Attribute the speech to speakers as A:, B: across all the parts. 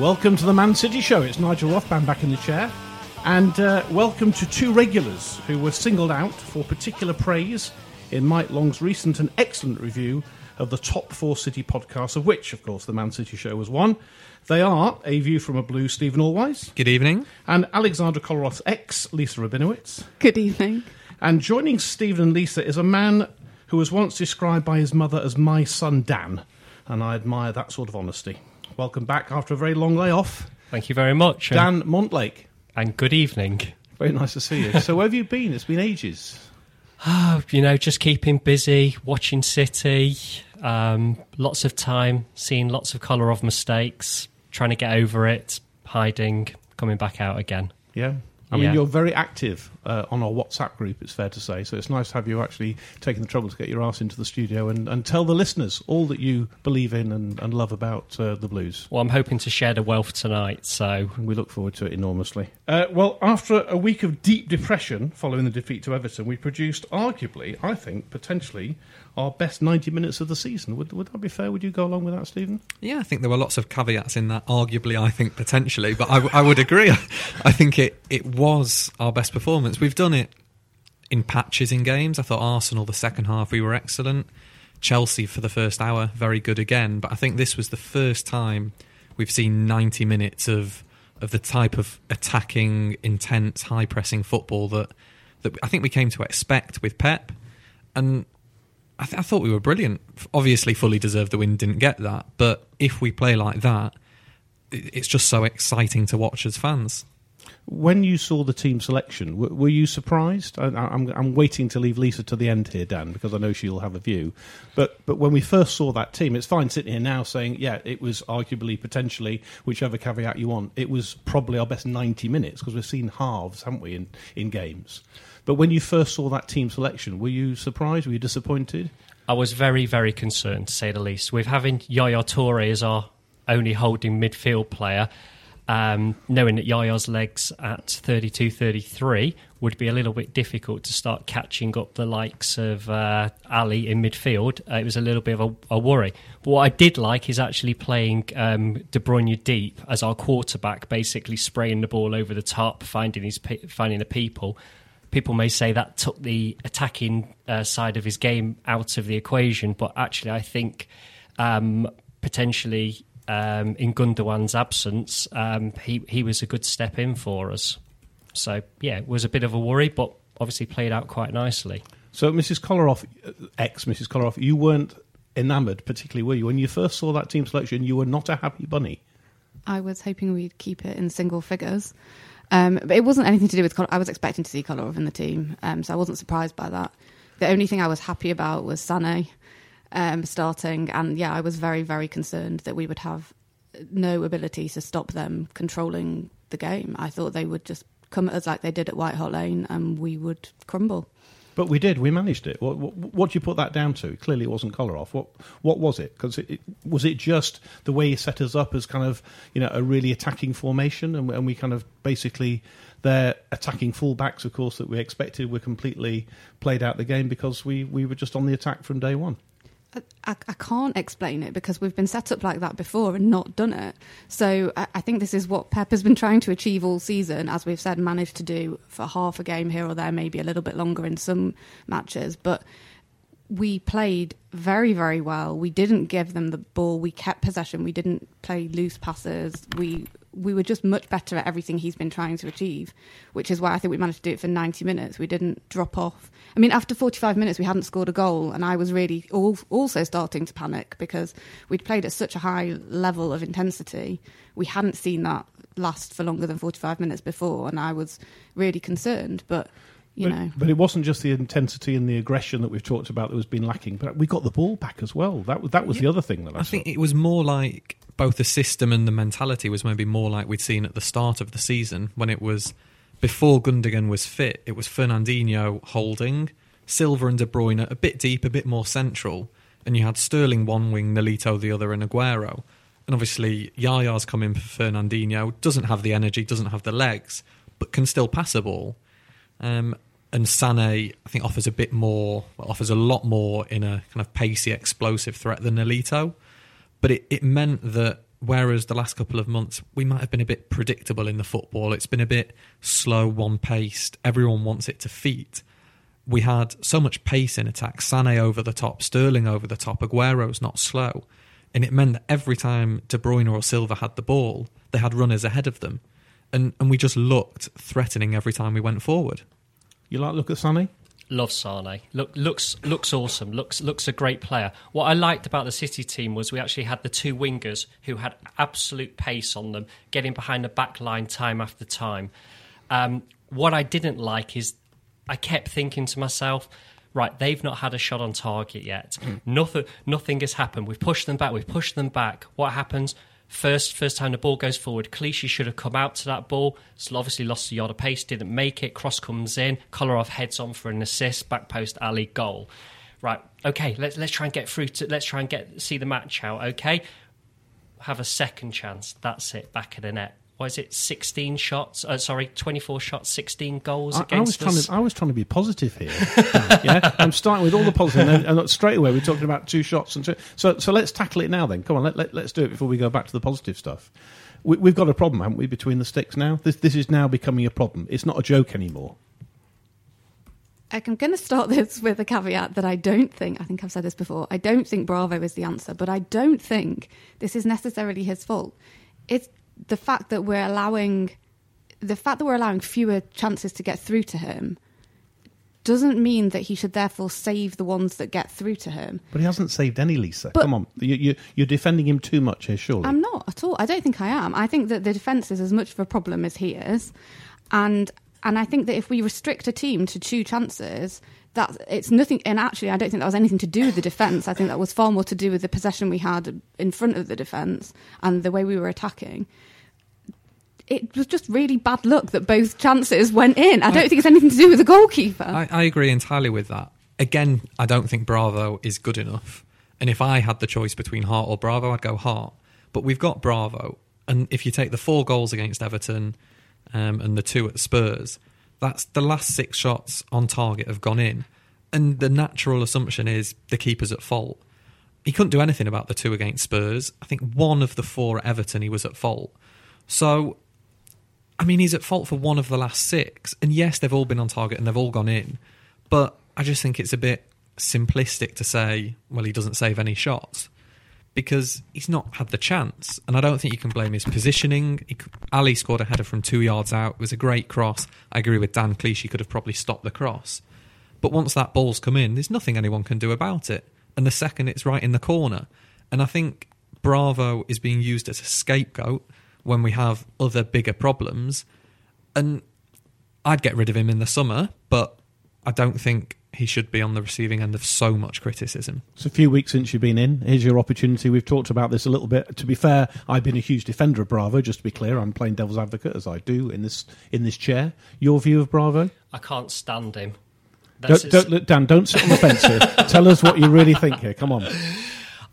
A: Welcome to the Man City Show. It's Nigel Rothband back in the chair. And uh, welcome to two regulars who were singled out for particular praise in Mike Long's recent and excellent review of the top four City podcasts, of which, of course, the Man City Show was one. They are A View from a Blue, Stephen Alweis,
B: Good evening.
A: and Alexandra Kolarov's ex, Lisa Rabinowitz.
C: Good evening.
A: And joining Stephen and Lisa is a man who was once described by his mother as my son Dan, and I admire that sort of honesty. Welcome back after a very long layoff.
D: Thank you very much.
A: Dan Montlake.
D: And good evening.
A: Very nice to see you. so, where have you been? It's been ages.
D: Oh, you know, just keeping busy, watching City, um, lots of time, seeing lots of colour of mistakes, trying to get over it, hiding, coming back out again.
A: Yeah. I mean,
D: Yeah.
A: you're very active uh, on our WhatsApp group, it's fair to say. So it's nice to have you actually taking the trouble to get your ass into the studio and, and tell the listeners all that you believe in and, and love about uh, the blues.
D: Well, I'm hoping to share the wealth tonight, so
A: we look forward to it enormously. Uh, well, after a week of deep depression following the defeat to Everton, we produced arguably, I think, potentially, our best 90 minutes of the season. Would, would that be fair? Would you go along with that, Stephen?
B: Yeah, I think there were lots of caveats in that. Arguably, I think potentially, but I, would agree. I think it it was our best performance. We've done it in patches in games. I thought Arsenal the second half we were excellent. Chelsea for the first hour very good again. But I think this was the first time we've seen ninety minutes of of the type of attacking, intense, high pressing football that that I think we came to expect with Pep. And I, th- I thought we were brilliant. Obviously, fully deserved the win, didn't get that. But if we play like that, it's just so exciting to watch as fans.
A: When you saw the team selection, were you surprised? I, I'm, I'm waiting to leave Lisa to the end here, Dan, because I know she'll have a view. But but when we first saw that team, it's fine sitting here now saying, yeah, it was arguably, potentially, whichever caveat you want, it was probably our best 90 minutes because we've seen halves, haven't we, in, in games. But when you first saw that team selection, were you surprised? Were you disappointed?
D: I was very, very concerned, to say the least. With having Yaya Toure as our only holding midfield player, um, knowing that Yaya's legs at 32 33 would be a little bit difficult to start catching up the likes of uh, Alli in midfield, uh, it was a little bit of a, a worry. But what I did like is actually playing um, De Bruyne deep as our quarterback, basically spraying the ball over the top, finding, his, finding the people people may say that took the attacking uh, side of his game out of the equation, but actually, I think um, potentially um, in Gundogan's absence, um, he he was a good step in for us. So yeah, it was a bit of a worry, but obviously played out quite nicely.
A: So, Mrs. Kolarov, uh, ex Mrs. Kolarov, you weren't enamoured, particularly were you? When you first saw that team selection, you were not a happy bunny.
C: I was hoping we'd keep it in single figures. Um, but it wasn't anything to do with. Kol- I was expecting to see Kolarov in the team, um, so I wasn't surprised by that. The only thing I was happy about was Sane um, starting, and yeah, I was very, very concerned that we would have no ability to stop them controlling the game. I thought they would just come at us like they did at White Hart Lane, and we would crumble.
A: But we did. We managed it. What, what, what do you put that down to? Clearly, it wasn't Kolarov. What what was it? Because it, it, was it just the way he set us up as kind of you know a really attacking formation, and, and we kind of basically their attacking fullbacks, of course, that we expected were completely played out the game because we, we were just on the attack from day one.
C: I, I, can't explain it because we've been set up like that before and not done it. So I, I, think this is what Pep has been trying to achieve all season, as we've said, managed to do for half a game here or there, maybe a little bit longer in some matches. But we played very, very well. We didn't give them the ball. We kept possession. We didn't play loose passes. We we were just much better at everything he's been trying to achieve, which is why I think we managed to do it for 90 minutes. We didn't drop off. I mean, after 45 minutes, we hadn't scored a goal, and I was really also starting to panic because we'd played at such a high level of intensity. We hadn't seen that last for longer than 45 minutes before, and I was really concerned. But you
A: but,
C: know.
A: But it wasn't just the intensity and the aggression that we've talked about that was been lacking, but we got the ball back as well. That was that was yeah, the other thing that I,
B: I think it was more like both the system and the mentality was maybe more like we'd seen at the start of the season when it was before Gundogan was fit. It was Fernandinho holding, Silva and De Bruyne a bit deep, a bit more central, and you had Sterling one wing, Nolito the other, and Aguero. And obviously, Yaya's come in for Fernandinho, doesn't have the energy, doesn't have the legs, but can still pass a ball. Um, and Sane, I think, offers a bit more, well, offers a lot more in a kind of pacey, explosive threat than Nolito. But it, it meant that whereas the last couple of months we might have been a bit predictable in the football, it's been a bit slow, one paced, everyone wants it to feet. We had so much pace in attack, Sane over the top, Sterling over the top, Aguero's not slow. And it meant that every time De Bruyne or Silva had the ball, they had runners ahead of them. And, and we just looked threatening every time we went forward.
A: You like look at Sane?
D: Love Sane. Look, looks looks awesome. Looks looks a great player. What I liked about the City team was we actually had the two wingers who had absolute pace on them, getting behind the back line time after time. Um, what I didn't like is I kept thinking to myself, right, they've not had a shot on target yet. Mm. Nothing nothing has happened. We've pushed them back. We've pushed them back. What happens? First, first time the ball goes forward, Clichy should have come out to that ball. So obviously lost a yard of pace, didn't make it. Cross comes in, Kolarov heads on for an assist, back post Alli goal. Right, okay, let's let's try and get through to let's try and get see the match out. Okay, have a second chance. That's it, back of the net was it 16 shots? Uh, sorry, 24 shots, 16 goals
A: I,
D: against
A: I was
D: us.
A: Trying to, I was trying to be positive here. yeah, I'm starting with all the positive, and, and straight away we're talking about two shots and two. So, so let's tackle it now. Then, come on, let, let, us do it before we go back to the positive stuff. We, we've got a problem, haven't we, between the sticks now? This this is now becoming a problem. It's not a joke anymore.
C: I'm going to start this with a caveat that I don't think, I think I've said this before, I don't think Bravo is the answer, but I don't think this is necessarily his fault. It's the fact that we're allowing the fact that we're allowing fewer chances to get through to him doesn't mean that he should therefore save the ones that get through to him.
A: But he hasn't saved any, Lisa. But Come on, you, are defending him too much here, surely.
C: I'm not at all. I don't think I am. I think that the defence is as much of a problem as he is, and and I think that if we restrict a team to two chances, that it's nothing. And actually, I don't think that was anything to do with the defence. I think that was far more to do with the possession we had in front of the defence and the way we were attacking it was just really bad luck that both chances went in. I don't I, think it's anything to do with the goalkeeper.
B: I, I agree entirely with that. Again, I don't think Bravo is good enough. And if I had the choice between Hart or Bravo, I'd go Hart. But we've got Bravo, and if you take the four goals against Everton um, and the two at Spurs, that's the last six shots on target have gone in. And the natural assumption is the keeper's at fault. He couldn't do anything about the two against Spurs. I think one of the four at Everton he was at fault. So I mean, he's at fault for one of the last six. And yes, they've all been on target and they've all gone in. But I just think it's a bit simplistic to say, well, he doesn't save any shots because he's not had the chance. And I don't think you can blame his positioning. He, Alli scored a header from two yards out. It was a great cross. I agree with Dan Clichy. He could have probably stopped the cross. But once that ball's come in, there's nothing anyone can do about it. and the second it's right in the corner. And I think Bravo is being used as a scapegoat when we have other bigger problems. And I'd get rid of him in the summer, but I don't think he should be on the receiving end of so much criticism.
A: It's a few weeks since you've been in. Here's your opportunity. We've talked about this a little bit. To be fair, I've been a huge defender of Bravo. Just to be clear, I'm playing devil's advocate as I do in this in this chair. Your view of Bravo?
D: I can't stand him.
A: Don't, don't look, Dan. Don't sit on the fence here. Tell us what you really think here. Come on.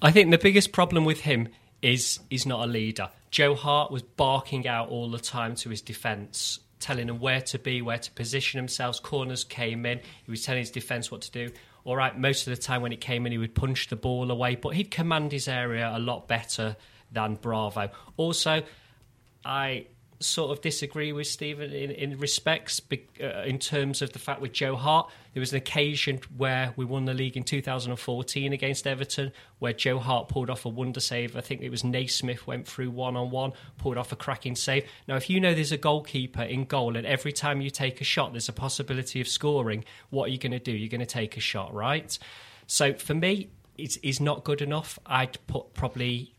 D: I think the biggest problem with him is he's not a leader. Joe Hart was barking out all the time to his defence, telling him where to be, where to position themselves. Corners came in, he was telling his defence what to do. All right, most of the time when it came in, he would punch the ball away, but he'd command his area a lot better than Bravo. Also, I sort of disagree with Stephen in, in respects uh, in terms of the fact with Joe Hart. There was an occasion where we won the league in 2014 against Everton where Joe Hart pulled off a wonder save. I think it was Naismith went through one on one, pulled off a cracking save. Now, if you know there's a goalkeeper in goal and every time you take a shot there's a possibility of scoring, what are you going to do? You're going to take a shot, right? So for me, it's, it's not good enough. I'd put probably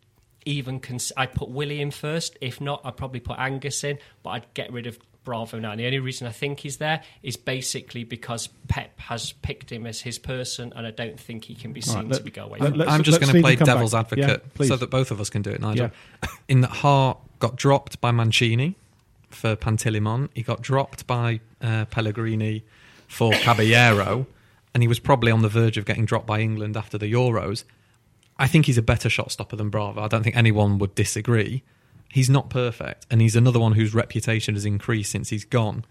D: even cons- I'd put Willie in first. If not, I'd probably put Angus in, but I'd get rid of Bravo now. And the only reason I think he's there is basically because Pep has picked him as his person, and I don't think he can be seen
A: Right, let-
D: to be go away
A: let-
D: from
A: let's-
B: I'm just going to play devil's
A: back.
B: advocate
A: Yeah,
B: so that both of us can do it, Nigel.
A: Yeah.
B: In that Hart got dropped by Mancini for Pantilimon, he got dropped by uh, Pellegrini for Caballero, and he was probably on the verge of getting dropped by England after the Euros. I think he's a better shot stopper than Bravo. I don't think anyone would disagree. He's not perfect, and he's another one whose reputation has increased since he's gone.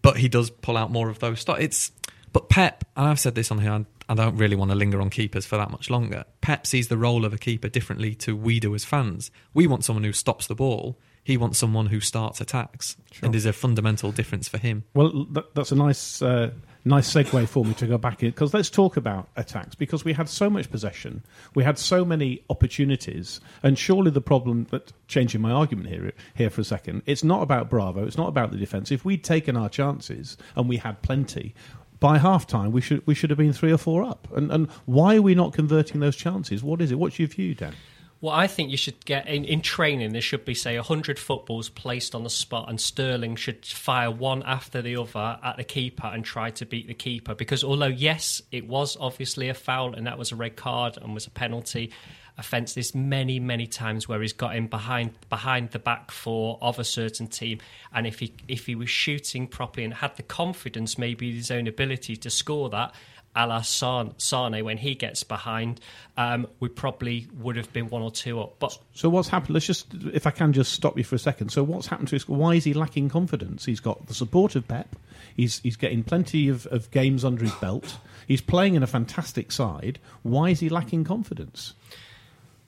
B: But he does pull out more of those stops. It's but Pep, and I've said this on here. I, don't really want to linger on keepers for that much longer. Pep sees the role of a keeper differently to we do as fans. We want someone who stops the ball. He wants someone who starts attacks, and there's a fundamental difference for him.
A: Well, that, that's a nice, uh, nice segue for me to go back in because let's talk about attacks because we had so much possession, we had so many opportunities, and surely the problem. But changing my argument here, here for a second, it's not about Bravo, it's not about the defence. If we'd taken our chances and we had plenty. By half time, we should we should have been three or four up. And and why are we not converting those chances? What is it? What's your view, Dan?
D: Well, I think you should get in, in training. There should be, say, hundred footballs placed on the spot, and Sterling should fire one after the other at the keeper and try to beat the keeper. Because although yes, it was obviously a foul and that was a red card and was a penalty offence, there's many, many times where he's got him behind behind the back four of a certain team, and if he if he was shooting properly and had the confidence, maybe his own ability to score that a la San- Sane when he gets behind, um, we probably would have been one or two up. But
A: So what's happened? Let's just, if I can, just stop you for a second. So what's happened to his? Why is he lacking confidence? He's got the support of Pep. He's he's getting plenty of, of games under his belt. He's playing in a fantastic side. Why is he lacking confidence?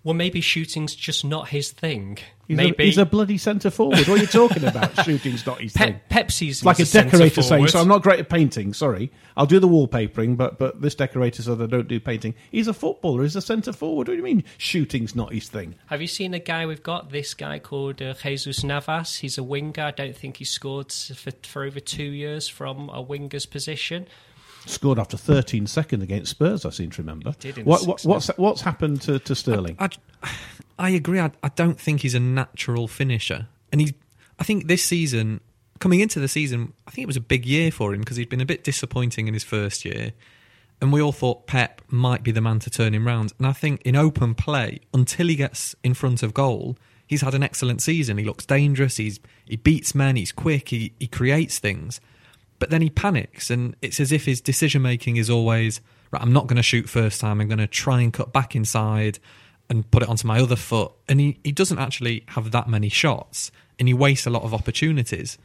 D: Well, maybe shooting's just not his thing.
A: He's,
D: maybe
A: a, he's a bloody centre forward. What are you talking about? Shooting's not his thing.
D: Pepsi's
A: like a decorator saying, "So I'm not great at painting. Sorry, I'll do the wallpapering, but but this decorator said I don't do painting." He's a footballer. He's a centre forward. What do you mean shooting's not his thing?
D: Have you seen a guy we've got? This guy called uh, Jesus Navas. He's a winger. I don't think he scored for, for over two years from a winger's position.
A: Scored after 13 seconds against Spurs. I seem to remember. What, what, what's what's happened to, to Sterling?
B: I, I agree. I, I don't think he's a natural finisher, and he's. I think this season, coming into the season, I think it was a big year for him because he'd been a bit disappointing in his first year, and we all thought Pep might be the man to turn him round. And I think in open play, until he gets in front of goal, he's had an excellent season. He looks dangerous. He's he beats men. He's quick. He he creates things, but then he panics, and it's as if his decision making is always right. I'm not going to shoot first time. I'm going to try and cut back inside and put it onto my other foot. And he, he doesn't actually have that many shots and he wastes a lot of opportunities.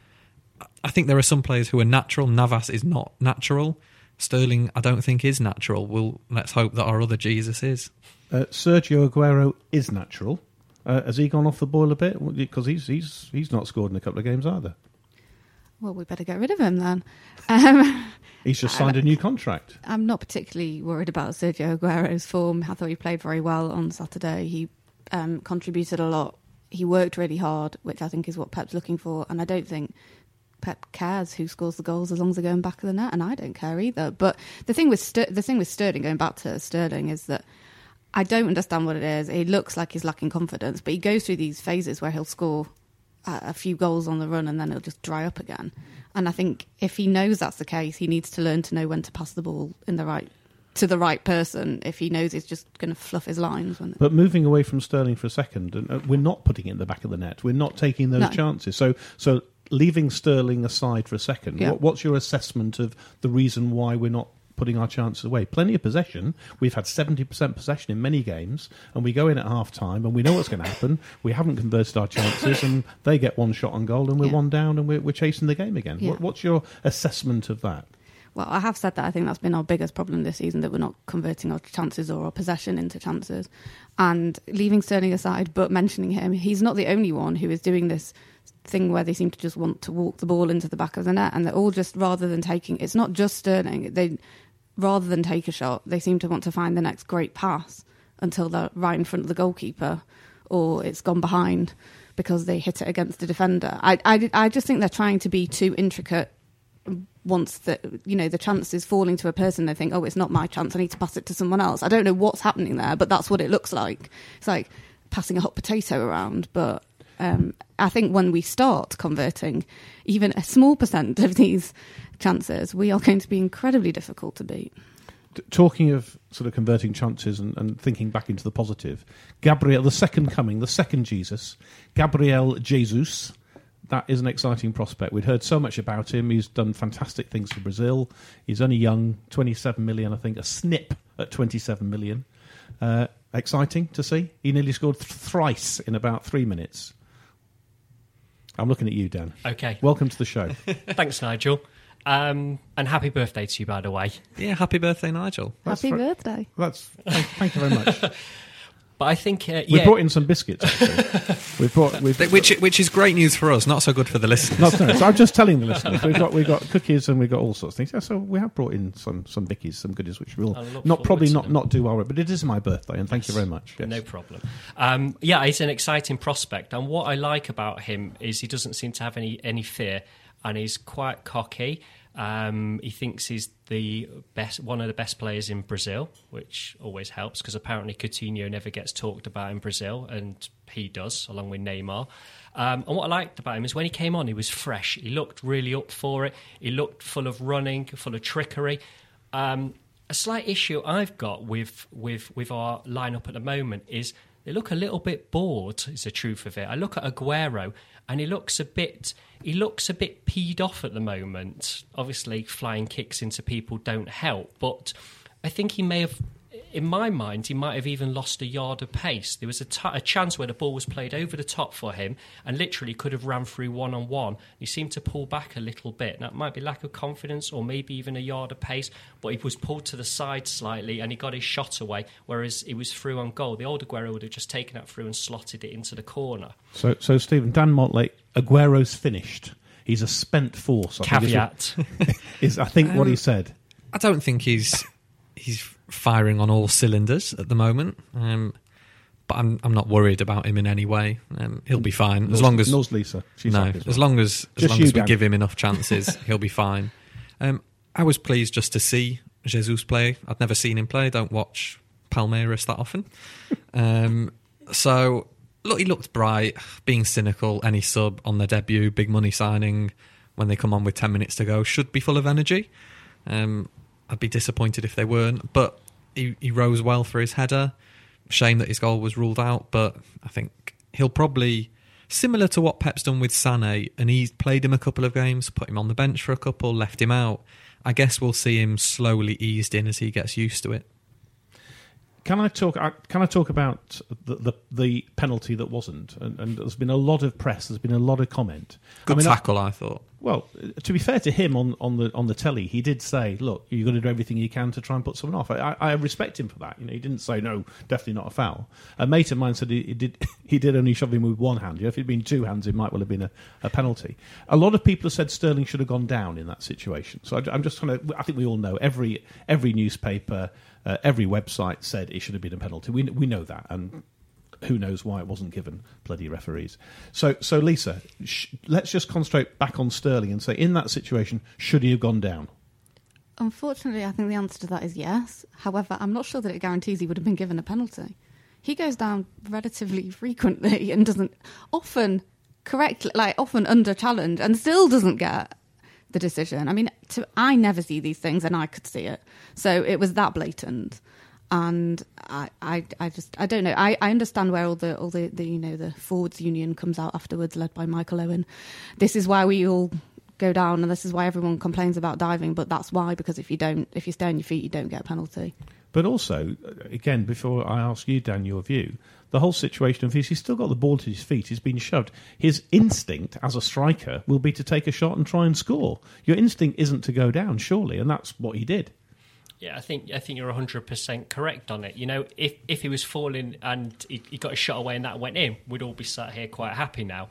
B: I think there are some players who are natural. Navas is not natural. Sterling, I don't think is natural. Well, let's hope that our other Jesus is.
A: Uh, Sergio Aguero is natural. Uh, has he gone off the boil a bit? Because he's he's he's not scored in a couple of games either.
C: Well, we better get rid of him then. Um,
A: He's just signed a new contract.
C: I'm not particularly worried about Sergio Aguero's form. I thought he played very well on Saturday. He um, contributed a lot. He worked really hard, which I think is what Pep's looking for. And I don't think Pep cares who scores the goals as long as they're going back of the net, and I don't care either. But the thing with Ster- the thing with Sterling, going back to Sterling, is that I don't understand what it is. He looks like he's lacking confidence, but he goes through these phases where he'll score a, few goals on the run and then he'll just dry up again. And I think if he knows that's the case, he needs to learn to know when to pass the ball in the right to the right person. If he knows he's just going to fluff his lines.
A: But moving away from Sterling for a second, uh, we're not putting it in the back of the net. We're not taking those
C: No.
A: chances. So, so leaving Sterling aside for a second,
C: Yeah.
A: what, what's your assessment of the reason why we're not putting our chances away? Plenty of possession. We've had seventy percent possession in many games, and we go in at half time, and we know what's going to happen. We haven't converted our chances, and they get one shot on goal, and we're
C: Yeah.
A: one down, and we're, we're chasing the game again.
C: Yeah.
A: What, what's your assessment of that?
C: Well, I have said that I think that's been our biggest problem this season that we're not converting our chances or our possession into chances. And leaving Sterling aside, but mentioning him, he's not the only one who is doing this thing where they seem to just want to walk the ball into the back of the net and they're all just rather than taking it's not just Sterling, they rather than take a shot, they seem to want to find the next great pass until they're right in front of the goalkeeper or it's gone behind because they hit it against the defender. I, I, I just think they're trying to be too intricate once the you know the chance is falling to a person. They think oh it's not my chance. I need to pass it to someone else. I don't know what's happening there but that's what it looks like. It's like passing a hot potato around but um, i think when we start converting even a small percent of these chances we are going to be incredibly difficult to beat
A: talking of sort of converting chances and, and thinking back into the positive, Gabriel, the second coming, the second Jesus, Gabriel Jesus, that is an exciting prospect. We'd heard so much about him. He's done fantastic things for Brazil. He's only young, 27 million, I think, a snip at 27 million. Uh, exciting to see. He nearly scored th- thrice in about three minutes. I'm looking at you, Dan.
D: Okay.
A: Welcome to the show.
D: Thanks, Nigel. Um, and happy birthday to you, by the way.
B: Yeah, happy birthday, Nigel.
A: That's
C: happy
A: fr-
C: birthday
A: That's thank, thank you very much.
D: But I think, uh,
A: We brought in some biscuits. Actually. we've brought we've,
B: Which which is great news for us, not so good for the listeners.
A: No, no, so I'm just telling the listeners we've got we've got cookies and we've got all sorts of things. Yeah, so we have brought in some some bickies, some goodies, which will
D: I
A: not probably not
D: them.
A: not do well, but it is my birthday and thank you very much. Yes.
D: No problem. Um, yeah, he's an exciting prospect, and what I like about him is he doesn't seem to have any any fear, and he's quite cocky. Um, he thinks he's the best, one of the best players in Brazil, which always helps because apparently Coutinho never gets talked about in Brazil, and he does, along with Neymar. Um, and what I liked about him is when he came on, he was fresh. He looked really up for it. He looked full of running, full of trickery. Um, a slight issue I've got with with with our lineup at the moment is they look a little bit bored. Is the truth of it. I look at Aguero and he looks a bit he looks a bit peed off at the moment. Obviously, flying kicks into people don't help, but I think he may have. In my mind, he might have even lost a yard of pace. There was a t- a chance where the ball was played over the top for him and literally could have ran through one on one. He seemed to pull back a little bit. Now, it might be lack of confidence or maybe even a yard of pace, but he was pulled to the side slightly and he got his shot away, whereas he was through on goal. The old Aguero would have just taken that through and slotted it into the corner.
A: So so Stephen Dan Montlake, Aguero's finished. He's a spent force. I think is what- Is, I think what he
B: Um,
A: said.
B: I don't think he's he's firing on all cylinders at the moment. Um, but I'm I'm not worried about him in any way. Um, he'll be fine as long as
A: knows Lisa. She's
B: no,
A: as
B: as
A: well.
B: long as as
A: Just
B: long as we give him enough chances, he'll be fine. Um, I was pleased just to see Jesus play. I'd never seen him play. I don't watch Palmeiras that often. Um, so look, he looked bright. Being cynical, any sub on their debut, big money signing when they come on with ten minutes to go should be full of energy. Um, I'd be disappointed if they weren't, but he, he rose well for his header. Shame that his goal was ruled out, but I think he'll probably similar to what Pep's done with Sané, and he's played him a couple of games, put him on the bench for a couple, left him out. I guess we'll see him slowly eased in as he gets used to it.
A: Can I talk? Uh, can I talk about the the, the penalty that wasn't? And, and there's been a lot of press. There's been a lot of comment.
B: Good
A: I mean, I-
B: tackle, I thought.
A: Well, to be fair to him on, on the on the telly, he did say, "Look, you're going to do everything you can to try and put someone off." I, I, I respect him for that. You know, he didn't say no, definitely not a foul. A mate of mine said he, he did he did only shove him with one hand. You know, if it'd been two hands, it might well have been a, a penalty. A lot of people have said Sterling should have gone down in that situation. So I, am just trying to. I think we all know every every newspaper, uh, every website said it should have been a penalty. We we know that, and who knows why it wasn't given? Bloody referees. So, so Lisa, sh- let's just concentrate back on Sterling and say, in that situation, should he have gone down?
C: Unfortunately, I think the answer to that is yes. However, I'm not sure that it guarantees he would have been given a penalty. He goes down relatively frequently and doesn't often correctly, like often under challenge, and still doesn't get the decision. I mean, to, I never see these things, and I could see it. So it was that blatant, and I, I, I just, I don't know. I, I understand where all the, all the, the, you know, the forwards union comes out afterwards, led by Michael Owen. This is why we all go down, and this is why everyone complains about diving. But that's why, because if you don't, if you stay on your feet, you don't get a penalty.
A: But also, again, before I ask you, Dan, your view, the whole situation of his, he's still got the ball at his feet, he's been shoved. His instinct as a striker will be to take a shot and try and score. Your instinct isn't to go down, surely, and that's what he did.
D: Yeah, I think I think you're 100 percent correct on it. You know, if if he was falling and he, he got a shot away and that went in, we'd all be sat here quite happy now.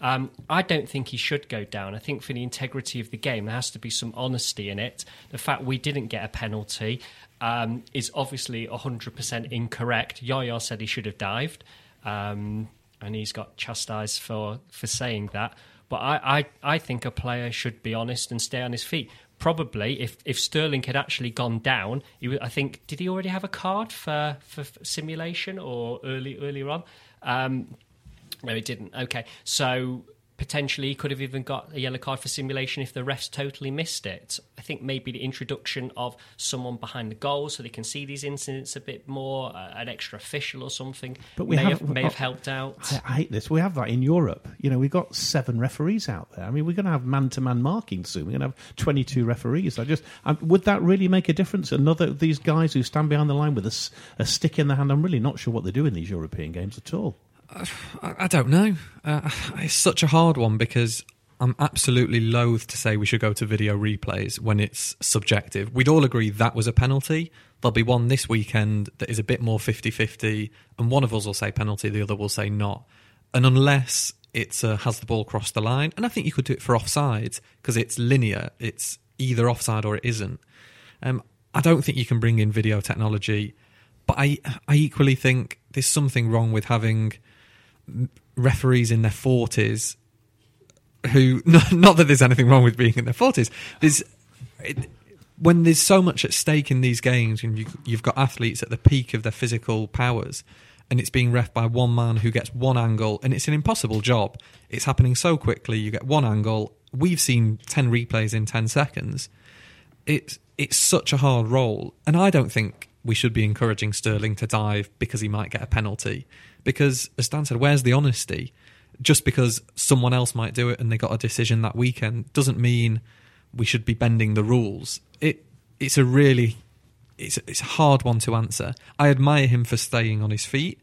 D: Um, I don't think he should go down. I think for the integrity of the game, there has to be some honesty in it. The fact we didn't get a penalty um, is obviously 100% incorrect. Yaya said he should have dived, um, and he's got chastised for, for saying that. But I, I, I think a player should be honest and stay on his feet. Probably, if, if Sterling had actually gone down, I think did he already have a card for, for simulation or early earlier on? Um, no, he didn't. Okay, so potentially he could have even got a yellow card for simulation if the refs totally missed it. I think maybe the introduction of someone behind the goal so they can see these incidents a bit more, uh, an extra official or something,
A: But we
D: may
A: have,
D: have, may have helped out.
A: I, I hate this. We have that in Europe. You know, we've got seven referees out there. I mean, we're going to have man-to-man marking soon. We're going to have twenty-two referees. I just um, would that really make a difference? Another of these guys who stand behind the line with a stick in the hand. I'm really not sure what they do in these European games at all.
B: I, I don't know. Uh, it's such a hard one because I'm absolutely loath to say we should go to video replays when it's subjective. We'd all agree that was a penalty. There'll be one this weekend that is a bit more 50 50, and one of us will say penalty, the other will say not. And unless it's uh, has the ball crossed the line, and I think you could do it for offsides because it's linear, it's either offside or it isn't. Um, I don't think you can bring in video technology, but I, I equally think there's something wrong with having referees in their 40s who not that there's anything wrong with being in their 40s there's it, when there's so much at stake in these games and you, you've got athletes at the peak of their physical powers and it's being ref by one man who gets one angle and it's an impossible job. It's happening so quickly you get one angle. We've seen 10 replays in 10 seconds. It's it's such a hard role, and I don't think we should be encouraging Sterling to dive because he might get a penalty. Because as Dan said, where's the honesty? Just because someone else might do it and they got a decision that weekend doesn't mean we should be bending the rules. It it's a really it's it's a hard one to answer. I admire him for staying on his feet.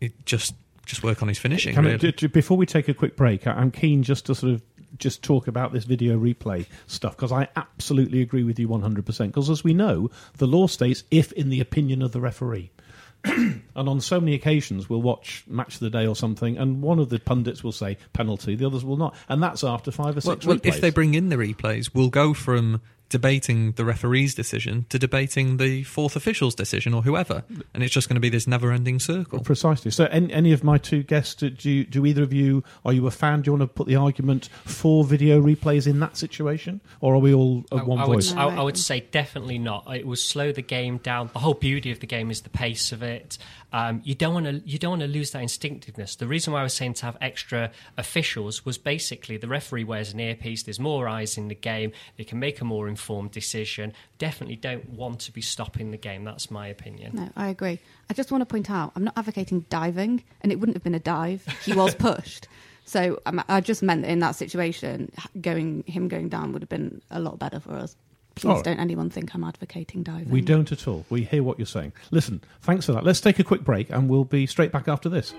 B: It just just work on his finishing.
A: I-
B: really.
A: d- before we take a quick break, I'm keen just to sort of just talk about this video replay stuff because I absolutely agree with you 100%. Because as we know, the law states if in the opinion of the referee. and on so many occasions, we'll watch Match of the Day or something, and one of the pundits will say penalty, the others will not, and that's after five or
B: Well,
A: six
B: well,
A: replays.
B: if they bring in the replays, we'll go from debating the referee's decision to debating the fourth official's decision or whoever, and it's just going to be this never-ending circle.
A: Precisely. So, any, any of my two guests, do, you, do either of you, are you a fan? Do you want to put the argument for video replays in that situation? Or are we all of one
D: I, would,
A: voice?
D: I, I would say definitely not. It will slow the game down. The whole beauty of the game is the pace of it. Um, you don't want to you don't want to lose that instinctiveness. The reason why I was saying to have extra officials was basically the referee wears an earpiece. There's more eyes in the game. They can make a more informed decision. Definitely don't want to be stopping the game. That's my opinion.
C: No, I agree. I just want to point out, I'm not advocating diving, and it wouldn't have been a dive. He was pushed. So um, I just meant that in that situation, going him going down would have been a lot better for us. Please
A: All right.
C: don't anyone think I'm advocating diving.
A: We don't at all. We hear what you're saying. Listen, thanks for that. Let's take a quick break and we'll be straight back after this.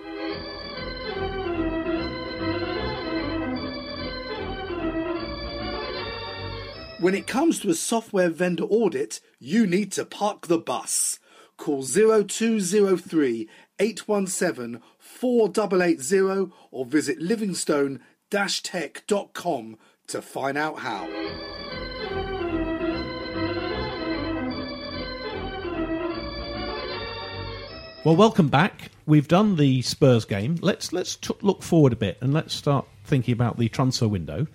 E: When it comes to a software vendor audit, you need to park the bus. Call 0203 817 4880 or visit livingstone-tech.com to find out how.
A: Well, welcome back. We've done the Spurs game. Let's let's t- look forward a bit and let's start thinking about the transfer window.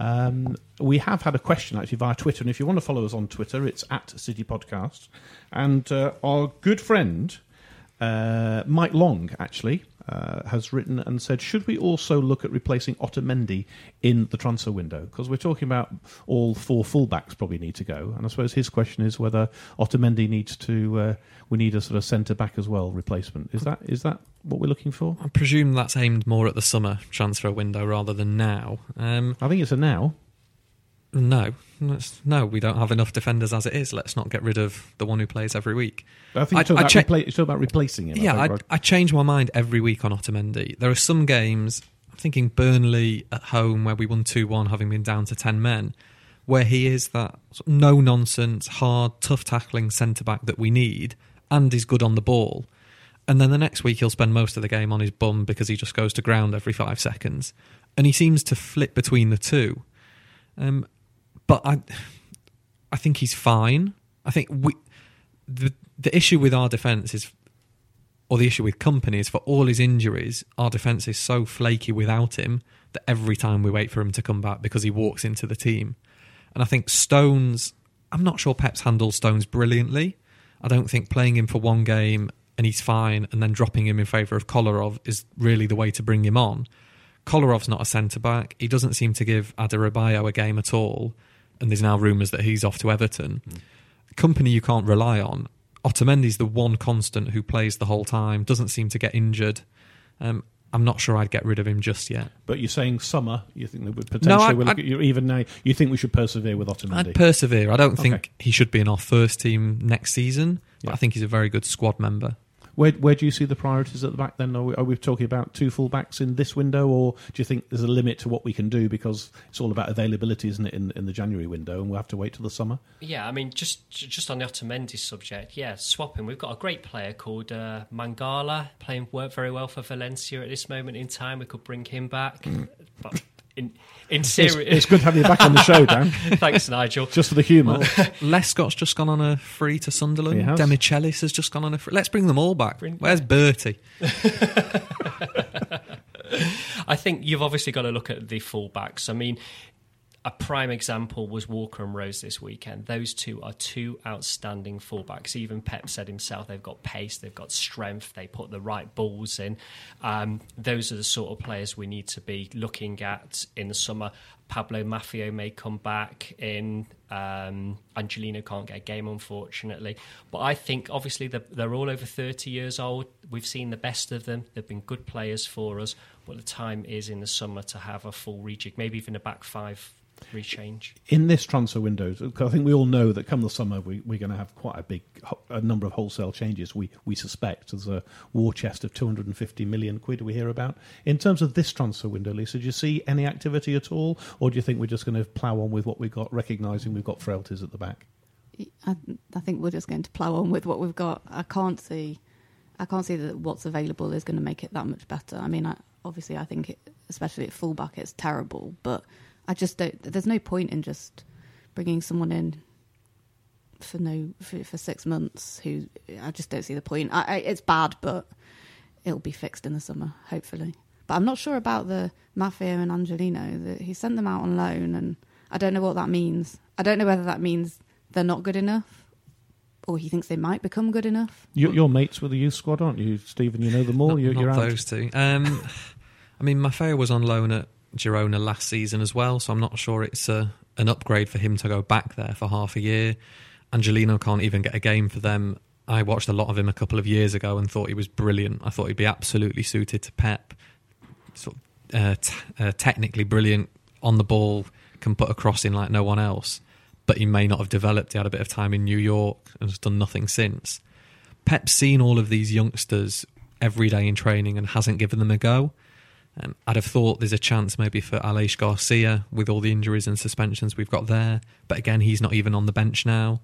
A: Um, we have had a question actually via Twitter, and if you want to follow us on Twitter, it's at City Podcast. And uh, our good friend uh, Mike Long actually uh, has written and said, should we also look at replacing Otamendi in the transfer window? Because we're talking about all four fullbacks probably need to go, and I suppose his question is whether Otamendi needs to. Uh, we need a sort of centre back as well replacement. Is that is that what we're looking for?
B: I presume that's aimed more at the summer transfer window rather than now. Um,
A: I think it's a now.
B: No, no, we don't have enough defenders as it is. Let's not get rid of the one who plays every week.
A: I think you're talking, about,
B: cha-
A: repla- about replacing him. I
B: yeah,
A: think,
B: I. I change my mind every week on Otamendi. There are some games, I'm thinking Burnley at home, where we won 2 1, having been down to 10 men, where he is that no nonsense, hard, tough tackling centre back that we need, and is good on the ball. And then the next week, he'll spend most of the game on his bum because he just goes to ground every five seconds. And he seems to flip between the two. Um, but I, I think he's fine. I think we, the the issue with our defence is, or the issue with Kompany is for all his injuries, our defence is so flaky without him that every time we wait for him to come back because he walks into the team, and I think Stones. I'm not sure Pep's handled Stones brilliantly. I don't think playing him for one game and he's fine, and then dropping him in favour of Kolarov is really the way to bring him on. Kolarov's not a centre back. He doesn't seem to give Adarabioyo a game at all, and there's now rumours that he's off to Everton. Kompany you can't rely on. Otamendi's the one constant who plays the whole time, doesn't seem to get injured. Um, I'm not sure I'd get rid of him just yet.
A: But you're saying summer. You think that would potentially
B: I-
A: we'll look
B: I-
A: at you even now. You think we should persevere with Otamendi?
B: I'd persevere. I don't think
A: Okay.
B: he should be in our first team next season, but
A: Yeah.
B: I think he's a very good squad member.
A: Where where do you see the priorities at the back? Then are we, are we talking about two full backs in this window, or do you think there's a limit to what we can do because it's all about availability, isn't it, in, in the January window, and we'll have to wait till the summer?
D: Yeah, I mean, just just on the Otamendi subject, yeah, swapping. We've got a great player called uh, Mangala playing work very well for Valencia at this moment in time. We could bring him back, but in in
A: It's,
D: serious,
A: it's good to have you back on the show, Dan.
D: Thanks, Nigel.
A: Just for the humour.
B: Lescott's just gone on a free to Sunderland.
A: He has.
B: Demichelis has just gone on a free. Let's bring them all back.
D: Bring
B: Where's Bertie?
D: I think you've obviously got to look at the fullbacks. I mean, a prime example was Walker and Rose this weekend. Those two are two outstanding fullbacks. Even Pep said himself they've got pace, they've got strength, they put the right balls in. Um, those are the sort of players we need to be looking at in the summer. Pablo Maffeo may come back in. Um, Angelino can't get a game, unfortunately. But I think, obviously, they're, they're all over 30 years old. We've seen the best of them. They've been good players for us. But the time is in the summer to have a full rejig, maybe even a back five rechange.
A: in this transfer window, I think we all know that come the summer we, we're going to have quite a big a number of wholesale changes. We we suspect there's a war chest of 250 million quid we hear about. In terms of this transfer window, Lisa, do you see any activity at all, or do you think we're just going to plough on with what we've got, recognising we've got frailties at the back?
C: I, I think we're just going to plough on with what we've got. I can't see, I can't see that what's available is going to make it that much better. I mean, I, obviously, I think, it, especially at fullback, it's terrible. But I just don't. There's no point in just bringing someone in for no for, for six months. Who I just don't see the point. I, I, it's bad, but it'll be fixed in the summer, hopefully. But I'm not sure about the Maffeo and Angelino. The, he sent them out on loan, and I don't know what that means. I don't know whether that means they're not good enough, or he thinks they might become good enough.
A: You, you're mates with the youth squad, aren't you, Stephen? You know them all.
B: Not,
A: you're,
B: not
A: you're out.
B: those two. Um, I mean, Maffeo was on loan at Girona last season as well, so I'm not sure it's a, an upgrade for him to go back there for half a year. Angelino can't even get a game for them. I watched a lot of him a couple of years ago and thought he was brilliant. I thought he'd be absolutely suited to Pep. Sort of, uh, t- uh, technically brilliant on the ball, can put a cross in like no one else. But he may not have developed. He had a bit of time in New York and has done nothing since. Pep's seen all of these youngsters every day in training and hasn't given them a go. Um, I'd have thought there's a chance maybe for Aleix Garcia with all the injuries and suspensions we've got there, but again, he's not even on the bench now.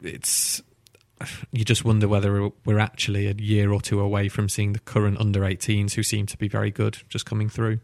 B: It's you just wonder whether we're actually a year or two away from seeing the current under 18s who seem to be very good just coming through.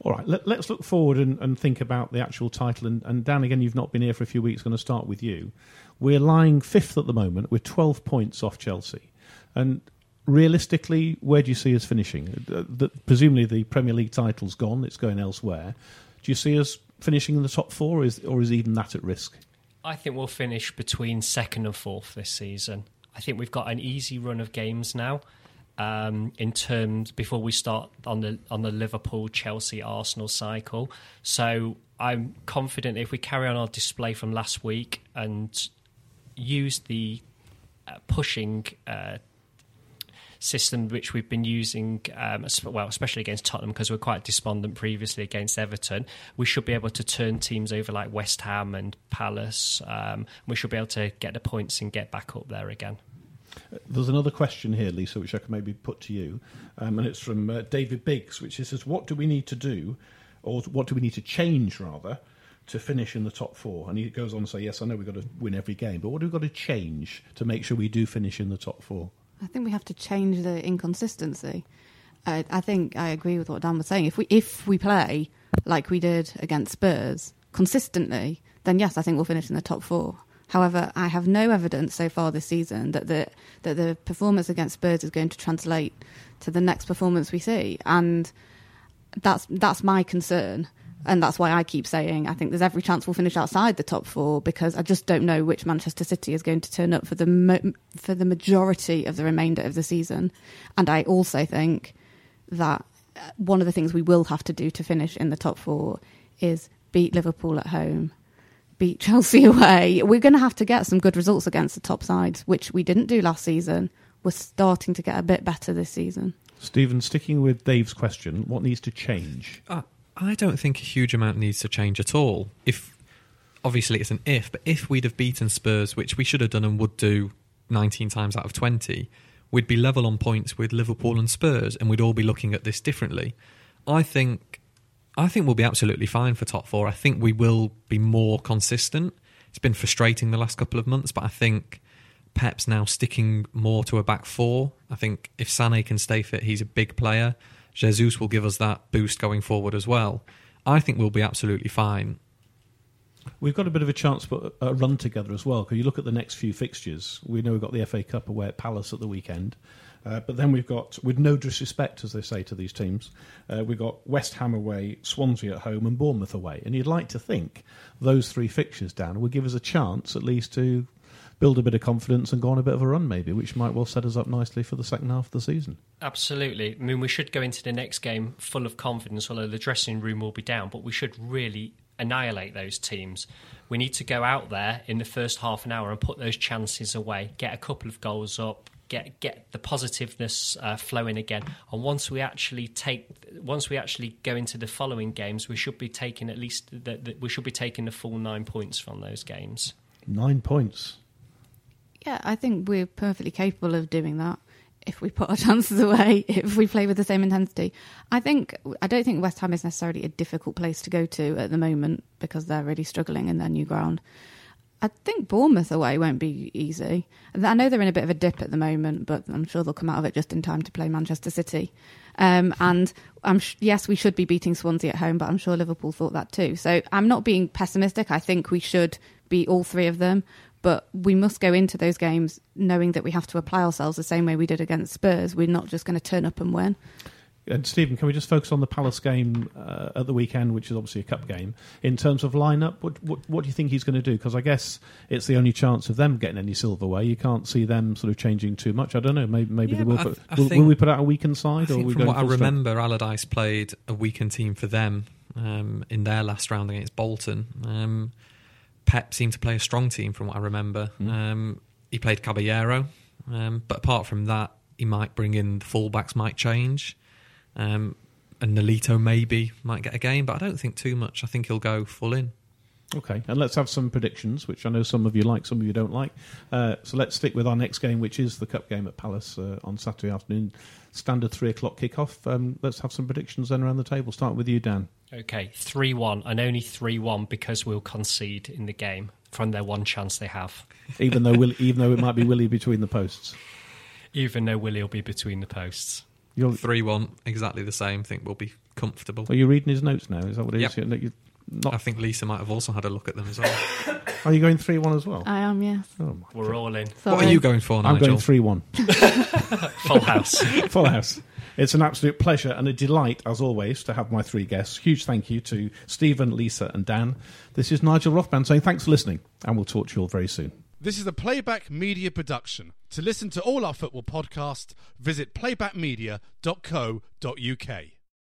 A: All right, let, us look forward and, and think about the actual title. And, and Dan, again, you've not been here for a few weeks. Going to start with you. We're lying fifth at the moment with 12 points off Chelsea. And realistically, where do you see us finishing? Uh, the, presumably, the Premier League title's gone; it's going elsewhere. Do you see us finishing in the top four, or is, or is even that at risk?
D: I think we'll finish between second and fourth this season. I think we've got an easy run of games now. Um, in terms before we start on the on the Liverpool, Chelsea, Arsenal cycle, so I'm confident if we carry on our display from last week and use the uh, pushing uh, system which we've been using, um, well, especially against Tottenham because we are quite despondent previously against Everton. We should be able to turn teams over like West Ham and Palace. Um, we should be able to get the points and get back up there again.
A: There's another question here, Lisa, which I can maybe put to you, um, and it's from uh, David Biggs, which says, "What do we need to do, or what do we need to change rather, to finish in the top four? And he goes on to say, "Yes, I know we've got to win every game, but what do we got to change to make sure we do finish in the top four?
C: I think we have to change the inconsistency. I, I think I agree with what Dan was saying. If we if we play like we did against Spurs consistently, then yes, I think we'll finish in the top four. However, I have no evidence so far this season that the that the performance against Spurs is going to translate to the next performance we see, and that's that's my concern and that's why I keep saying I think there's every chance we'll finish outside the top four because I just don't know which Manchester City is going to turn up for the mo- for the majority of the remainder of the season, and I also think that uh, one of the things we will have to do to finish in the top four is beat Liverpool at home, beat Chelsea away. We're going to have to get some good results against the top sides, which we didn't do last season. We're starting to get a bit better this season.
A: Steven, sticking with Dave's question, what needs to change?
B: Uh, I don't think a huge amount needs to change at all. If obviously it's an if, but if we'd have beaten Spurs, which we should have done and would do 19 times out of 20, we'd be level on points with Liverpool and Spurs, and we'd all be looking at this differently. I think, I think we'll be absolutely fine for top four. I think we will be more consistent. It's been frustrating the last couple of months, but I think Pep's now sticking more to a back four. I think if Sané can stay fit, he's a big player. Jesus will give us that boost going forward as well. I think we'll be absolutely fine.
A: We've got a bit of a chance put a run together as well. Because you look at the next few fixtures, we know we've got the FA Cup away at Palace at the weekend. Uh, but then we've got, with no disrespect, as they say to these teams, uh, we've got West Ham away, Swansea at home, and Bournemouth away. And you'd like to think those three fixtures, Dan, would give us a chance at least to build a bit of confidence and go on a bit of a run, maybe, which might well set us up nicely for the second half of the season.
D: Absolutely. I mean, we should go into the next game full of confidence, although the dressing room will be down, but we should really annihilate those teams. We need to go out there in the first half an hour and put those chances away, get a couple of goals up, get get the positiveness uh, flowing again. And once we actually take, once we actually go into the following games, we should be taking at least the, the, we should be taking the full nine points from those games.
A: Nine points.
C: Yeah, I think we're perfectly capable of doing that if we put our chances away, if we play with the same intensity. I think I don't think West Ham is necessarily a difficult place to go to at the moment because they're really struggling in their new ground. I think Bournemouth away won't be easy. I know they're in a bit of a dip at the moment, but I'm sure they'll come out of it just in time to play Manchester City. Um, and I'm sh- yes, we should be beating Swansea at home, but I'm sure Liverpool thought that too. So I'm not being pessimistic. I think we should beat all three of them. But we must go into those games knowing that we have to apply ourselves the same way we did against Spurs. We're not just going to turn up and win.
A: And Steven, can we just focus on the Palace game uh, at the weekend, which is obviously a cup game? In terms of lineup, what what, what do you think he's going to do? Because I guess it's the only chance of them getting any silverware. You can't see them sort of changing too much. I don't know. Maybe, maybe
B: yeah,
A: they will.
B: I,
A: Put,
B: I
A: will, will, we put out a weakened side?
B: I
A: or
B: from what I remember, strength? Allardyce played a weakened team for them um, in their last round against Bolton. Um, Pep seemed to play a strong team from what I remember. Mm. Um, he played Caballero, um, but apart from that, he might bring in the fullbacks, might change. Um, and Nolito maybe might get a game, but I don't think too much. I think he'll go full in.
A: Okay, and let's have some predictions, which I know some of you like, some of you don't like. Uh, so let's stick with our next game, which is the cup game at Palace uh, on Saturday afternoon. Standard three o'clock kickoff. Um, let's have some predictions then around the table. Start with you, Dan.
D: Okay, 3 1, and only 3 1 because we'll concede in the game from their one chance they have.
A: even though Will, even though it might be Willy between the posts.
D: Even though Willy will be between the posts.
B: You're 3 1, exactly the same. think we'll be comfortable.
A: Are you reading his notes now? Is that what it
B: yep.
A: is? not.
B: I think Lisa might have also had a look at them as well.
A: Are you going three one as well?
C: I am, yes.
A: Oh!
D: We're all in.
B: what are you going for,
A: now?
B: I'm
A: going three one.
D: Full house.
A: Full house. It's an absolute pleasure and a delight, as always, to have my three guests. Huge thank you to Steven, Lisa, and Dan. This is Nigel Rothband saying thanks for listening, and we'll talk to you all very soon.
F: This is a Playback Media production. To listen to all our football podcasts, visit playbackmedia.co.uk.